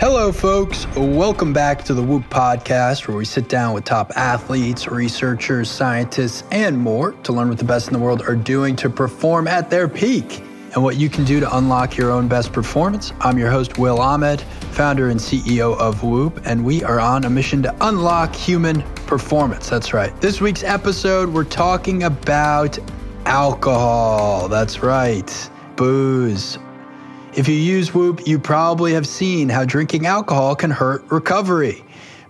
Hello, folks. Welcome back to the Whoop Podcast, where we sit down with top athletes, researchers, scientists, and more to learn what the best in the world are doing to perform at their peak and what you can do to unlock your own best performance. I'm your host, Will Ahmed, founder and CEO of Whoop, and we are on a mission to unlock human performance. That's right. This week's episode, we're talking about alcohol. That's right. Booze. If you use Whoop, you probably have seen how drinking alcohol can hurt recovery.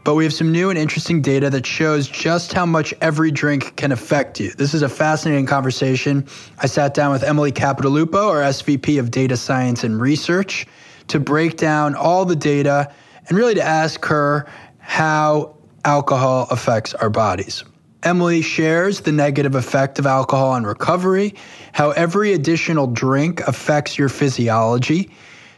But we have some new and interesting data that shows just how much every drink can affect you. This is a fascinating conversation. I sat down with Emily Capodilupo, our SVP of Data Science and Research, to break down all the data and really to ask her how alcohol affects our bodies. Emily shares the negative effect of alcohol on recovery, how every additional drink affects your physiology,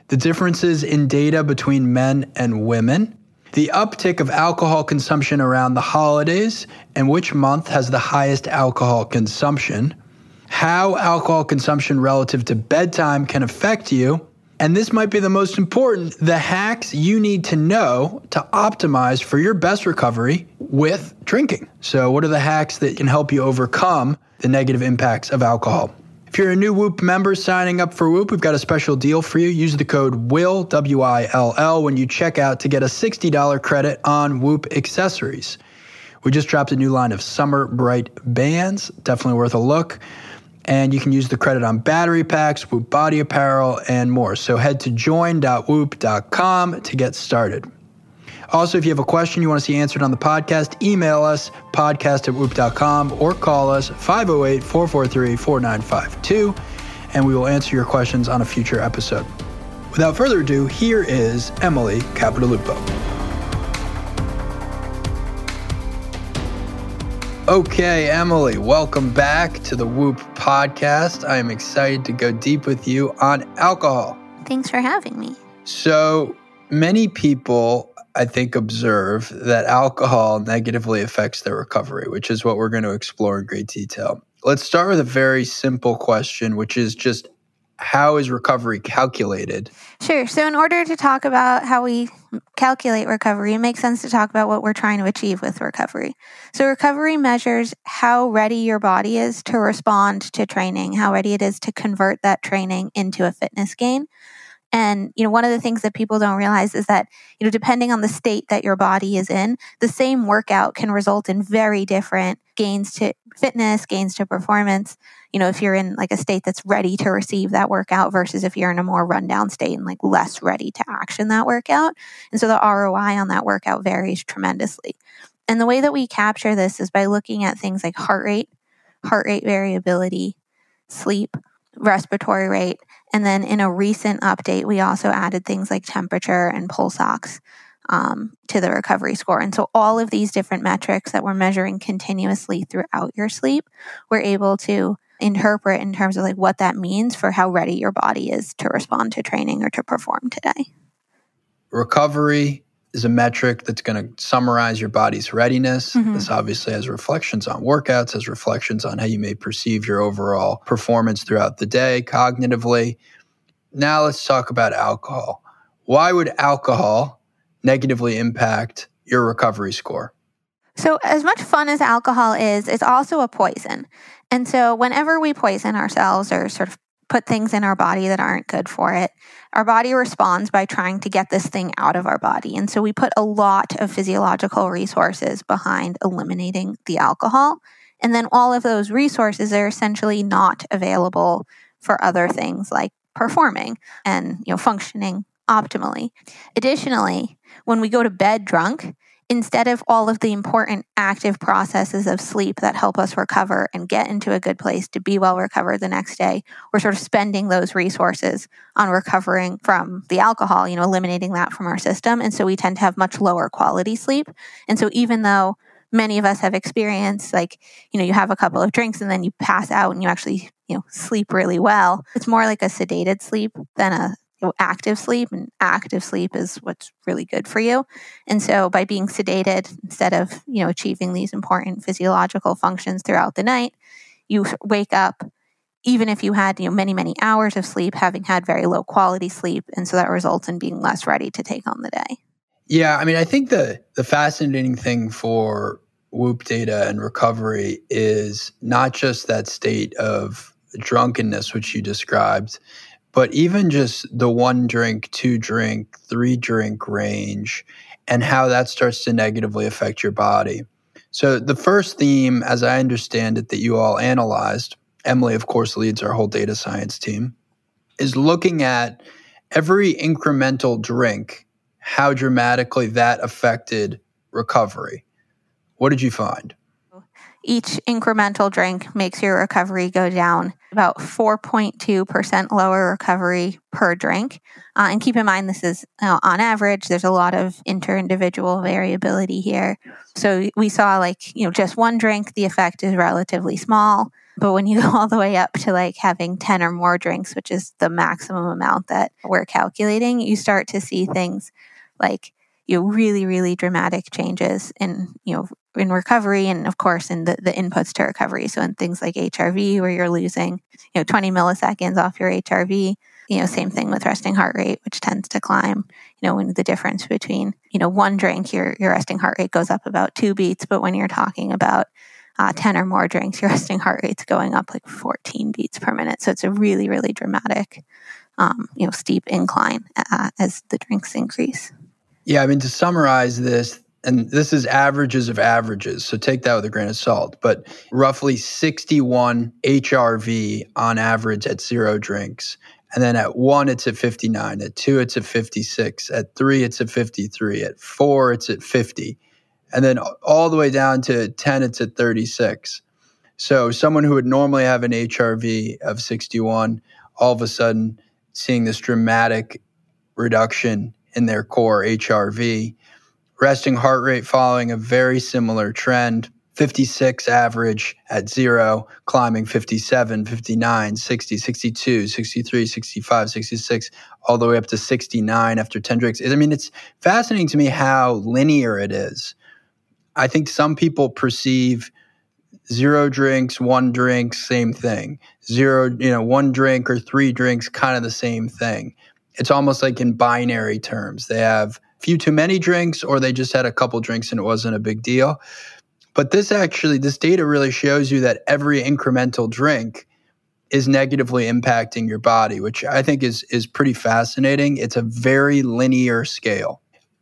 the differences in data between men and women, the uptick of alcohol consumption around the holidays, and which month has the highest alcohol consumption, how alcohol consumption relative to bedtime can affect you, and this might be the most important the hacks you need to know to optimize for your best recovery with drinking. So, what are the hacks that can help you overcome the negative impacts of alcohol? If you're a new Whoop member signing up for Whoop, we've got a special deal for you. Use the code WILL, W I L L, when you check out to get a $60 credit on Whoop accessories. We just dropped a new line of summer bright bands, definitely worth a look and you can use the credit on battery packs, Whoop body apparel, and more. So head to join.whoop.com to get started. Also, if you have a question you want to see answered on the podcast, email us podcast at whoop.com or call us 508 443 4952, and we will answer your questions on a future episode. Without further ado, here is Emily Capodilupo. Okay, Emily, welcome back to the Whoop podcast. I am excited to go deep with you on alcohol. Thanks for having me. So, many people, I think, observe that alcohol negatively affects their recovery, which is what we're going to explore in great detail. Let's start with a very simple question, which is just how is recovery calculated? Sure. So, in order to talk about how we calculate recovery, it makes sense to talk about what we're trying to achieve with recovery. So, recovery measures how ready your body is to respond to training, how ready it is to convert that training into a fitness gain. And, you know, one of the things that people don't realize is that, you know, depending on the state that your body is in, the same workout can result in very different gains to fitness, gains to performance. You know, if you're in like a state that's ready to receive that workout versus if you're in a more rundown state and like less ready to action that workout. And so the ROI on that workout varies tremendously. And the way that we capture this is by looking at things like heart rate, heart rate variability, sleep, respiratory rate, and then in a recent update, we also added things like temperature and pulse ox um, to the recovery score. And so all of these different metrics that we're measuring continuously throughout your sleep, we're able to interpret in terms of like what that means for how ready your body is to respond to training or to perform today. Recovery is a metric that's going to summarize your body's readiness. Mm-hmm. This obviously has reflections on workouts, has reflections on how you may perceive your overall performance throughout the day cognitively. Now let's talk about alcohol. Why would alcohol negatively impact your recovery score? So, as much fun as alcohol is, it's also a poison. And so, whenever we poison ourselves or sort of put things in our body that aren't good for it, our body responds by trying to get this thing out of our body. And so we put a lot of physiological resources behind eliminating the alcohol. And then all of those resources are essentially not available for other things like performing and you know functioning optimally. Additionally, when we go to bed drunk, instead of all of the important active processes of sleep that help us recover and get into a good place to be well recovered the next day, we're sort of spending those resources on recovering from the alcohol, you know, eliminating that from our system. And so we tend to have much lower quality sleep. And so even though many of us have experienced like, you know, you have a couple of drinks and then you pass out and you actually, you know, sleep really well, it's more like a sedated sleep than a know, active sleep, and active sleep is what's really good for you. And so, by being sedated instead of you know achieving these important physiological functions throughout the night, you wake up even if you had you know many many hours of sleep having had very low quality sleep and so that results in being less ready to take on the day yeah i mean i think the the fascinating thing for whoop data and recovery is not just that state of drunkenness which you described but even just the one drink two drink three drink range and how that starts to negatively affect your body so the first theme as i understand it that you all analyzed Emily, of course, leads our whole data science team, is looking at every incremental drink, how dramatically that affected recovery. What did you find? Each incremental drink makes your recovery go down about 4.2% lower recovery per drink. Uh, and keep in mind, this is uh, on average, there's a lot of inter individual variability here. So we saw like, you know, just one drink, the effect is relatively small. But when you go all the way up to like having 10 or more drinks, which is the maximum amount that we're calculating, you start to see things like you know really really dramatic changes in you know in recovery and of course in the, the inputs to recovery so in things like hrv where you're losing you know 20 milliseconds off your hrv you know same thing with resting heart rate which tends to climb you know when the difference between you know one drink your your resting heart rate goes up about two beats but when you're talking about uh, 10 or more drinks, your resting heart rate's going up like 14 beats per minute. So it's a really, really dramatic, um, you know, steep incline uh, as the drinks increase. Yeah, I mean, to summarize this, and this is averages of averages, so take that with a grain of salt, but roughly 61 HRV on average at zero drinks. And then at one, it's at 59. At two, it's at 56. At three, it's at 53. At four, it's at 50 and then all the way down to 10 it's at 36 so someone who would normally have an hrv of 61 all of a sudden seeing this dramatic reduction in their core hrv resting heart rate following a very similar trend 56 average at zero, climbing 57, 59, 60, 62, 63, 65, 66, all the way up to 69 after 10 drinks. I mean, it's fascinating to me how linear it is. I think some people perceive zero drinks, one drink, same thing. Zero, you know, one drink or three drinks, kind of the same thing. It's almost like in binary terms. They have few too many drinks or they just had a couple drinks and it wasn't a big deal. But this actually, this data really shows you that every incremental drink is negatively impacting your body, which I think is is pretty fascinating. It's a very linear scale.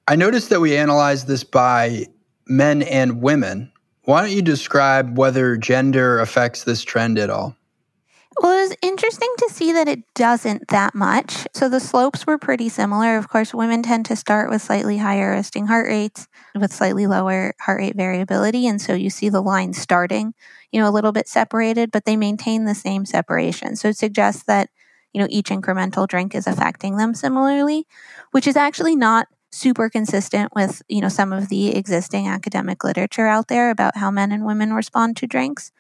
I noticed that we analyzed this by men and women. Why don't you describe whether gender affects this trend at all? Well, it was interesting to see that it doesn't that much. So the slopes were pretty similar. Of course, women tend to start with slightly higher resting heart rates with slightly lower heart rate variability. And so you see the line starting, you know, a little bit separated, but they maintain the same separation. So it suggests that, you know, each incremental drink is affecting them similarly, which is actually not super consistent with you know some of the existing academic literature out there about how men and women respond to drinks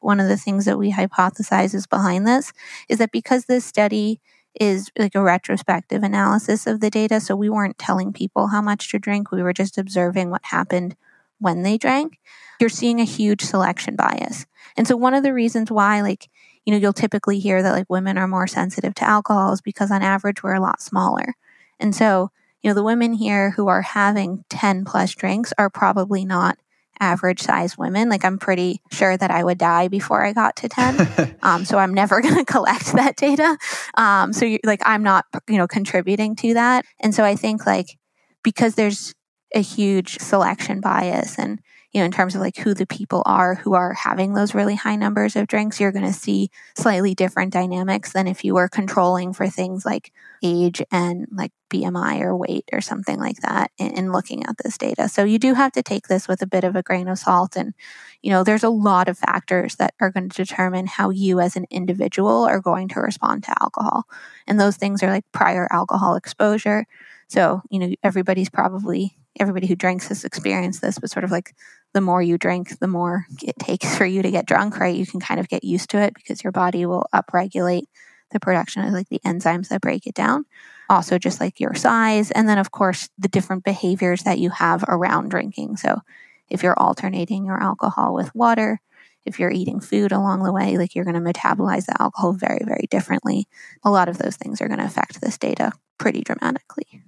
one of the things that we hypothesize is behind this is that because this study is like a retrospective analysis of the data so we weren't telling people how much to drink we were just observing what happened when they drank you're seeing a huge selection bias. And so one of the reasons why like you know you'll typically hear that like women are more sensitive to alcohol is because on average we're a lot smaller. And so you know, the women here who are having 10 plus drinks are probably not average size women. Like I'm pretty sure that I would die before I got to 10. um, so I'm never going to collect that data. Um, so like I'm not, you know, contributing to that. And so I think like because there's a huge selection bias and you know, in terms of like who the people are who are having those really high numbers of drinks, you're going to see slightly different dynamics than if you were controlling for things like age and like BMI or weight or something like that in, in, looking at this data. So you do have to take this with a bit of a grain of salt. And, you know, there's a lot of factors that are going to determine how you as an individual are going to respond to alcohol. And those things are like prior alcohol exposure. So, you know, everybody's probably everybody who drinks has experienced this, but sort of like the more you drink, the more it takes for you to get drunk, right? You can kind of get used to it because your body will upregulate the production of like the enzymes that break it down. Also, just like your size. And then, of course, the different behaviors that you have around drinking. So, if you're alternating your alcohol with water, if you're eating food along the way, like you're going to metabolize the alcohol very, very differently. A lot of those things are going to affect this data pretty dramatically.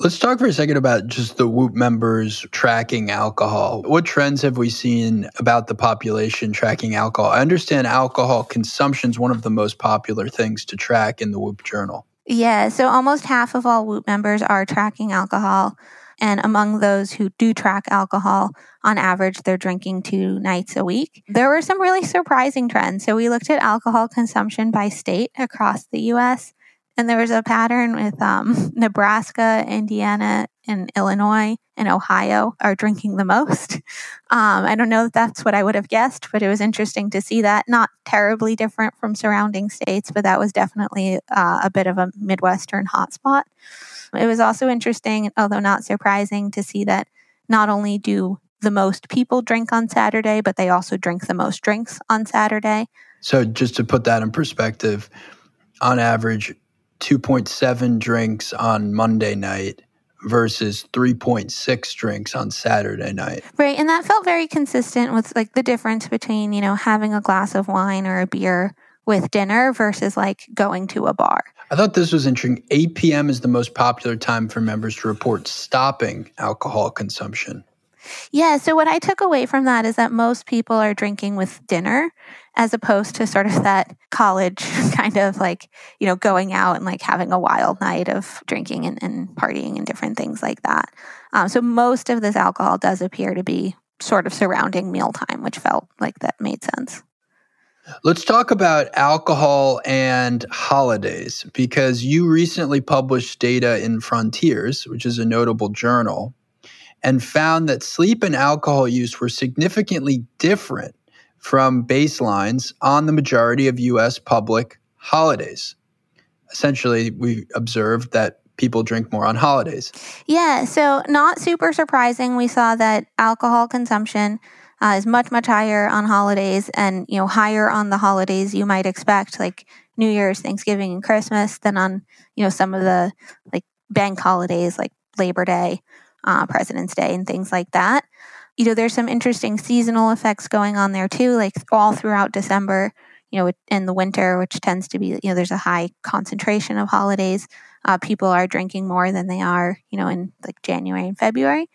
Let's talk for a second about just the WHOOP members tracking alcohol. What trends have we seen about the population tracking alcohol? I understand alcohol consumption is one of the most popular things to track in the WHOOP journal. Yeah, so almost half of all WHOOP members are tracking alcohol. And among those who do track alcohol, on average, they're drinking two nights a week. There were some really surprising trends. So we looked at alcohol consumption by state across the US. And there was a pattern with um, Nebraska, Indiana, and Illinois and Ohio are drinking the most. Um, I don't know if that's what I would have guessed, but it was interesting to see that. Not terribly different from surrounding states, but that was definitely uh, a bit of a Midwestern hotspot. It was also interesting, although not surprising, to see that not only do the most people drink on Saturday, but they also drink the most drinks on Saturday. So, just to put that in perspective, on average, 2.7 drinks on Monday night versus 3.6 drinks on Saturday night. Right. And that felt very consistent with like the difference between, you know, having a glass of wine or a beer with dinner versus like going to a bar. I thought this was interesting. 8 p.m. is the most popular time for members to report stopping alcohol consumption. Yeah. So, what I took away from that is that most people are drinking with dinner as opposed to sort of that college kind of like, you know, going out and like having a wild night of drinking and, and partying and different things like that. Um, so, most of this alcohol does appear to be sort of surrounding mealtime, which felt like that made sense. Let's talk about alcohol and holidays because you recently published data in Frontiers, which is a notable journal, and found that sleep and alcohol use were significantly different from baselines on the majority of US public holidays. Essentially, we observed that people drink more on holidays. Yeah, so not super surprising. We saw that alcohol consumption uh, is much much higher on holidays and you know higher on the holidays you might expect like new year's thanksgiving and christmas than on you know some of the like bank holidays like labor day uh, president's day and things like that you know there's some interesting seasonal effects going on there too like all throughout december you know in the winter which tends to be you know there's a high concentration of holidays uh, people are drinking more than they are you know in like january and february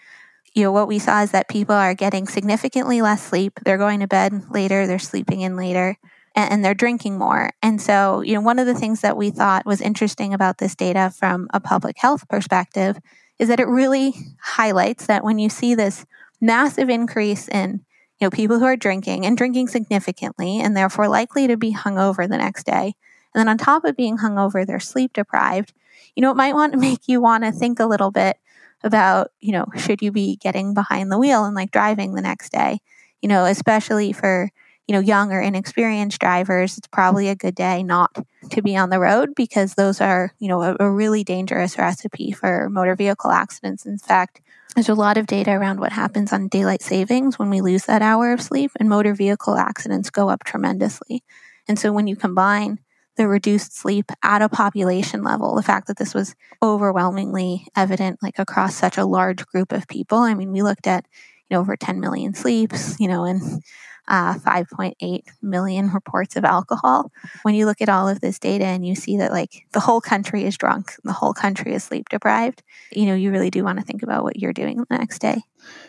you know, what we saw is that people are getting significantly less sleep. They're going to bed later, they're sleeping in later, and, and they're drinking more. And so, you know, one of the things that we thought was interesting about this data from a public health perspective is that it really highlights that when you see this massive increase in you know people who are drinking and drinking significantly and therefore likely to be hungover the next day and then on top of being hungover they're sleep deprived you know it might want to make you want to think a little bit about, you know, should you be getting behind the wheel and like driving the next day? You know, especially for, you know, young or inexperienced drivers, it's probably a good day not to be on the road because those are, you know, a, a really dangerous recipe for motor vehicle accidents. In fact, there's a lot of data around what happens on daylight savings when we lose that hour of sleep, and motor vehicle accidents go up tremendously. And so when you combine the reduced sleep at a population level. The fact that this was overwhelmingly evident, like across such a large group of people. I mean, we looked at you know over 10 million sleeps, you know, and uh, 5.8 million reports of alcohol. When you look at all of this data and you see that like the whole country is drunk, the whole country is sleep deprived, you know, you really do want to think about what you're doing the next day.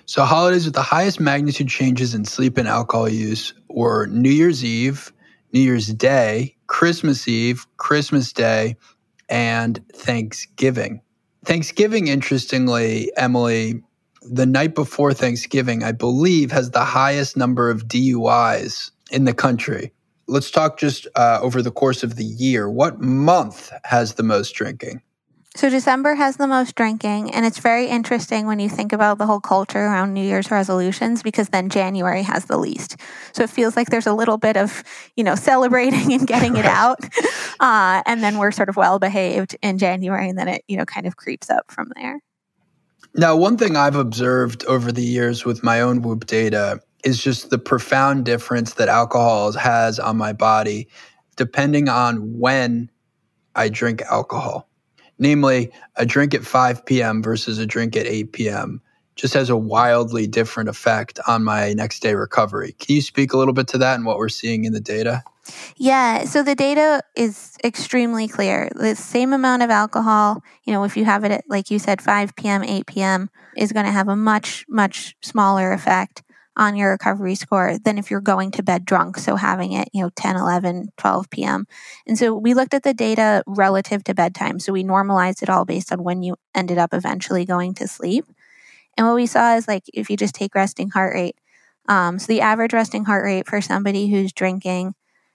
So, holidays with the highest magnitude changes in sleep and alcohol use were New Year's Eve, New Year's Day, Christmas Eve, Christmas Day, and Thanksgiving. Thanksgiving, interestingly, Emily, the night before Thanksgiving, I believe, has the highest number of DUIs in the country. Let's talk just uh, over the course of the year. What month has the most drinking? So December has the most drinking, and it's very interesting when you think about the whole culture around New Year's resolutions because then January has the least. So it feels like there's a little bit of, you know, celebrating and getting it out. Uh, and then we're sort of well behaved in January, and then it, you know, kind of creeps up from there. Now, one thing I've observed over the years with my own Whoop data is just the profound difference that alcohol has on my body depending on when I drink alcohol namely a drink at 5 p.m. versus a drink at 8 p.m. just has a wildly different effect on my next day recovery. Can you speak a little bit to that and what we're seeing in the data? Yeah, so the data is extremely clear. The same amount of alcohol, you know, if you have it at, like you said, 5 p.m., 8 p.m., is going to have a much, much smaller effect on your recovery score than if you're going to bed drunk. So having it, you know, 10, 11, 12 p.m. And so we looked at the data relative to bedtime. So we normalized it all based on when you ended up eventually going to sleep. And what we saw is like if you just take resting heart rate, um, so the average resting heart rate for somebody who's drinking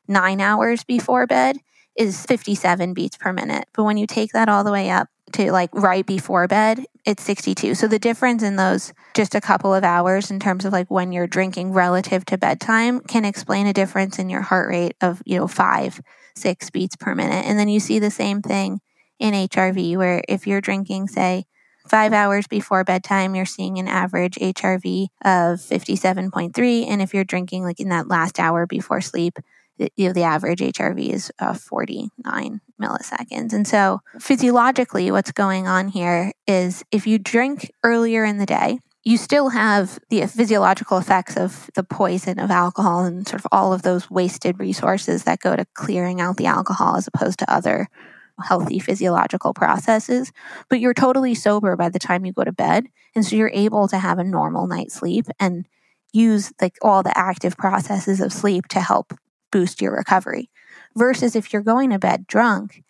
nine hours before bed is 57 beats per minute. But when you take that all the way up to like right before bed, it's 62. So the difference in those just a couple of hours in terms of like when you're drinking relative to bedtime can explain a difference in your heart rate of, you know, five, six beats per minute. And then you see the same thing in HRV where if you're drinking, say, five hours before bedtime, you're seeing an average HRV of 57.3. And if you're drinking like in that last hour before sleep, you know, the average HRV is uh, 49 milliseconds. And so, physiologically, what's going on here is if you drink earlier in the day, you still have the physiological effects of the poison of alcohol and sort of all of those wasted resources that go to clearing out the alcohol as opposed to other healthy physiological processes. But you're totally sober by the time you go to bed. And so you're able to have a normal night's sleep and use like all the active processes of sleep to help boost your recovery. Versus if you're going to bed drunk,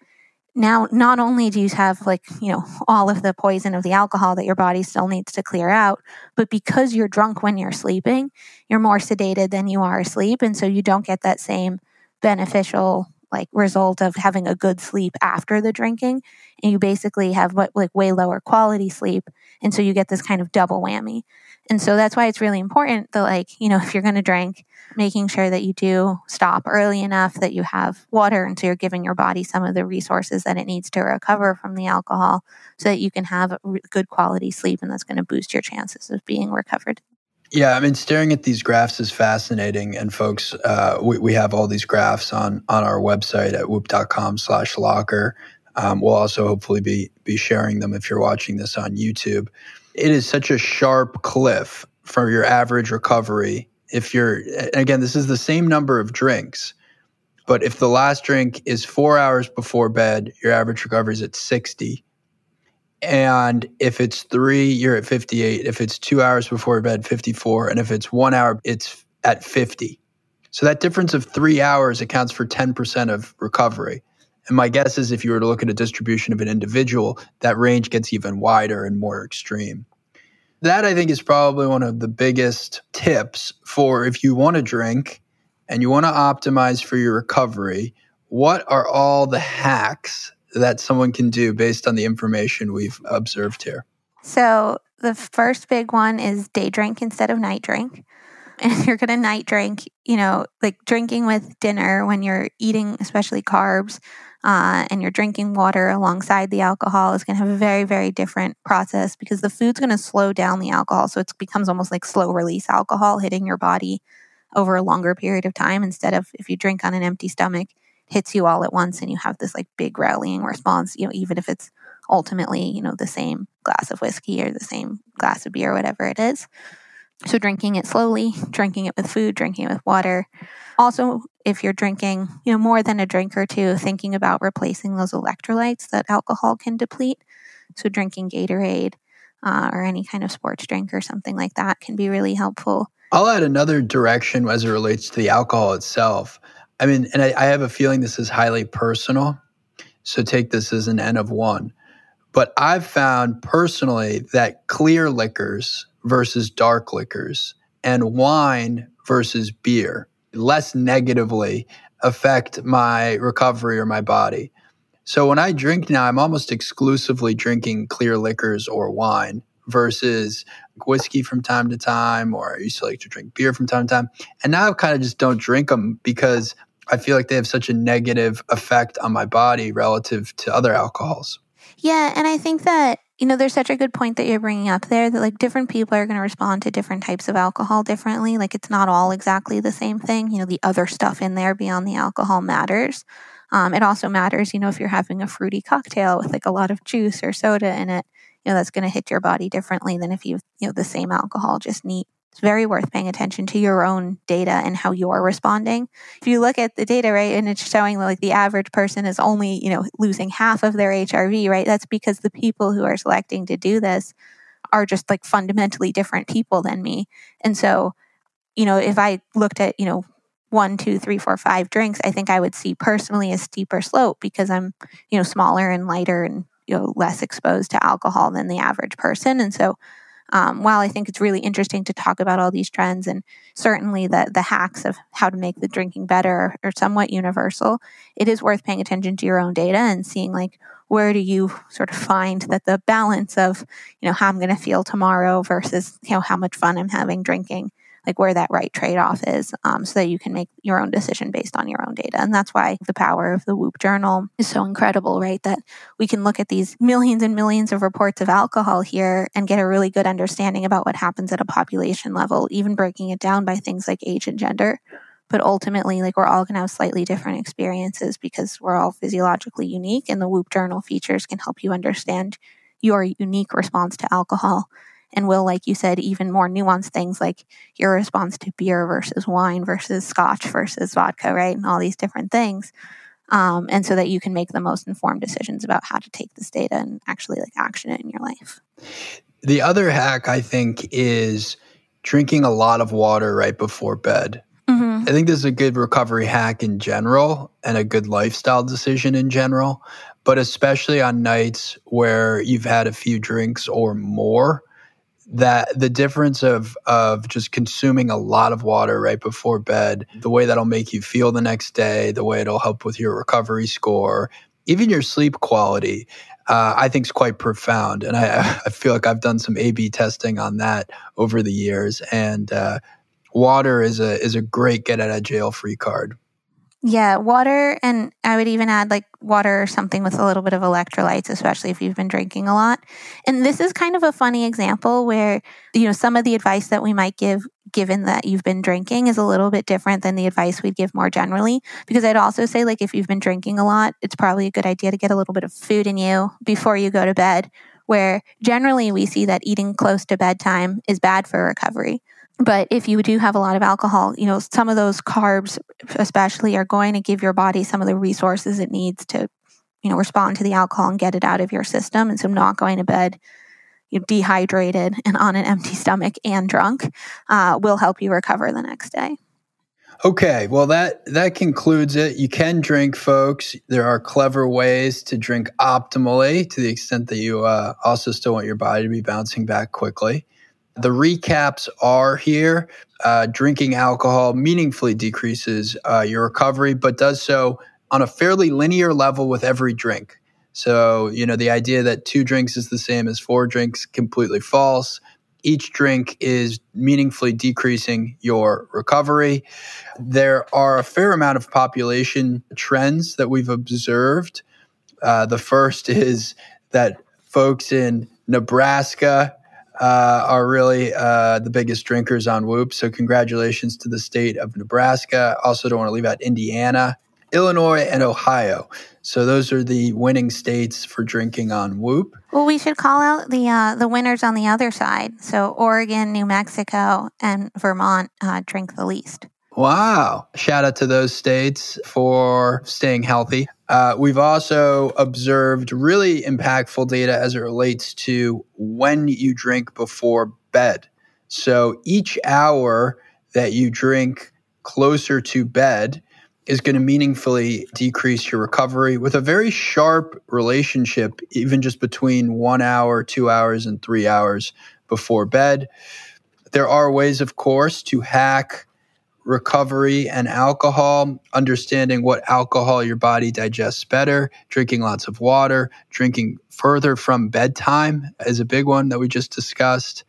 now not only do you have like, you know, all of the poison of the alcohol that your body still needs to clear out, but because you're drunk when you're sleeping, you're more sedated than you are asleep. And so you don't get that same beneficial like result of having a good sleep after the drinking and you basically have what like way lower quality sleep and so you get this kind of double whammy and so that's why it's really important that, like, you know, if you're going to drink, making sure that you do stop early enough that you have water. And so you're giving your body some of the resources that it needs to recover from the alcohol so that you can have good quality sleep. And that's going to boost your chances of being recovered. Yeah, I mean, staring at these graphs is fascinating. And folks, uh, we, we have all these graphs on, on our website at whoop.com slash locker. Um, we'll also hopefully be, be sharing them if you're watching this on YouTube it is such a sharp cliff for your average recovery. If you're, again, this is the same number of drinks, but if the last drink is four hours before bed, your average recovery is at 60. And if it's three, you're at 58. If it's two hours before bed, 54. And if it's one hour, it's at 50. So that difference of three hours accounts for 10% of recovery. And my guess is if you were to look at a distribution of an individual, that range gets even wider and more extreme. That I think is probably one of the biggest tips for if you want to drink and you want to optimize for your recovery. What are all the hacks that someone can do based on the information we've observed here? So, the first big one is day drink instead of night drink. And if you're going to night drink, you know, like drinking with dinner when you're eating, especially carbs, uh, and you're drinking water alongside the alcohol is going to have a very, very different process because the food's going to slow down the alcohol. So it becomes almost like slow release alcohol hitting your body over a longer period of time instead of if you drink on an empty stomach, hits you all at once and you have this like big rallying response, you know, even if it's ultimately, you know, the same glass of whiskey or the same glass of beer, whatever it is. So drinking it slowly, drinking it with food, drinking it with water. Also, if you're drinking, you know, more than a drink or two, thinking about replacing those electrolytes that alcohol can deplete. So drinking Gatorade uh, or any kind of sports drink or something like that can be really helpful. I'll add another direction as it relates to the alcohol itself. I mean, and I, I have a feeling this is highly personal. So take this as an N of one. But I've found personally that clear liquors versus dark liquors and wine versus beer less negatively affect my recovery or my body. So when I drink now, I'm almost exclusively drinking clear liquors or wine versus whiskey from time to time, or I used to like to drink beer from time to time. And now I kind of just don't drink them because I feel like they have such a negative effect on my body relative to other alcohols. Yeah. And I think that you know, there's such a good point that you're bringing up there that like different people are going to respond to different types of alcohol differently. Like it's not all exactly the same thing. You know, the other stuff in there beyond the alcohol matters. Um, it also matters, you know, if you're having a fruity cocktail with like a lot of juice or soda in it, you know, that's going to hit your body differently than if you, you know, the same alcohol, just neat. It's very worth paying attention to your own data and how you're responding. If you look at the data, right, and it's showing like the average person is only, you know, losing half of their HRV, right? That's because the people who are selecting to do this are just like fundamentally different people than me. And so, you know, if I looked at, you know, one, two, three, four, five drinks, I think I would see personally a steeper slope because I'm, you know, smaller and lighter and, you know, less exposed to alcohol than the average person. And so, um, while I think it's really interesting to talk about all these trends and certainly the, the hacks of how to make the drinking better are somewhat universal, it is worth paying attention to your own data and seeing like where do you sort of find that the balance of, you know, how I'm going to feel tomorrow versus, you know, how much fun I'm having drinking like where that right trade off is um, so that you can make your own decision based on your own data. And that's why the power of the Whoop journal is so incredible, right? That we can look at these millions and millions of reports of alcohol here and get a really good understanding about what happens at a population level, even breaking it down by things like age and gender. But ultimately, like we're all going to have slightly different experiences because we're all physiologically unique, and the Whoop journal features can help you understand your unique response to alcohol and will, like you said, even more nuanced things like your response to beer versus wine versus scotch versus vodka, right? And all these different things. Um, and so that you can make the most informed decisions about how to take this data and actually like action it in your life. The other hack I think is drinking a lot of water right before bed. Mm-hmm. I think this is a good recovery hack in general and a good lifestyle decision in general, but especially on nights where you've had a few drinks or more that the difference of of just consuming a lot of water right before bed, the way that'll make you feel the next day, the way it'll help with your recovery score, even your sleep quality, uh, I think is quite profound. And I, I feel like I've done some A/B testing on that over the years, and uh, water is a is a great get out of jail free card. Yeah, water, and I would even add like water or something with a little bit of electrolytes, especially if you've been drinking a lot. And this is kind of a funny example where, you know, some of the advice that we might give, given that you've been drinking, is a little bit different than the advice we'd give more generally. Because I'd also say, like, if you've been drinking a lot, it's probably a good idea to get a little bit of food in you before you go to bed, where generally we see that eating close to bedtime is bad for recovery. But if you do have a lot of alcohol, you know, some of those carbs, especially, are going to give your body some of the resources it needs to, you know, respond to the alcohol and get it out of your system. And so, not going to bed you know, dehydrated and on an empty stomach and drunk uh, will help you recover the next day. Okay, well that that concludes it. You can drink, folks. There are clever ways to drink optimally to the extent that you uh, also still want your body to be bouncing back quickly. The recaps are here. Uh, drinking alcohol meaningfully decreases uh, your recovery, but does so on a fairly linear level with every drink. So, you know, the idea that two drinks is the same as four drinks, completely false. Each drink is meaningfully decreasing your recovery. There are a fair amount of population trends that we've observed. Uh, the first is that folks in Nebraska uh, are really uh, the biggest drinkers on Whoop. So, congratulations to the state of Nebraska. Also, don't want to leave out Indiana, Illinois, and Ohio. So, those are the winning states for drinking on Whoop. Well, we should call out the uh, the winners on the other side. So, Oregon, New Mexico, and Vermont uh, drink the least. Wow. Shout out to those states for staying healthy. Uh, we've also observed really impactful data as it relates to when you drink before bed. So each hour that you drink closer to bed is going to meaningfully decrease your recovery with a very sharp relationship, even just between one hour, two hours, and three hours before bed. There are ways, of course, to hack recovery and alcohol, understanding what alcohol your body digests better, drinking lots of water, drinking further from bedtime is a big one that we just discussed.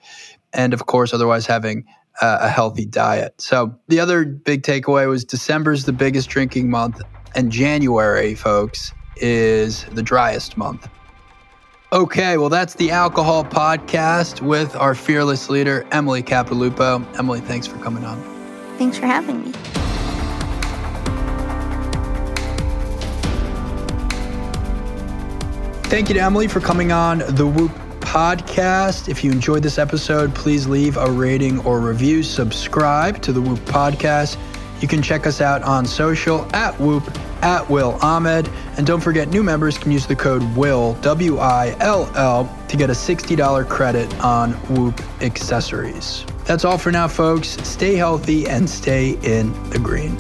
And of course, otherwise having a healthy diet. So the other big takeaway was December is the biggest drinking month, and January, folks, is the driest month. Okay, well, that's the Alcohol Podcast with our fearless leader, Emily Capodilupo. Emily, thanks for coming on. Thanks for having me. Thank you to Emily for coming on the Whoop Podcast. If you enjoyed this episode, please leave a rating or review. Subscribe to the Whoop Podcast. You can check us out on social at Whoop, at Will Ahmed. And don't forget, new members can use the code WILL, W I L L, to get a $60 credit on Whoop accessories. That's all for now, folks. Stay healthy and stay in the green.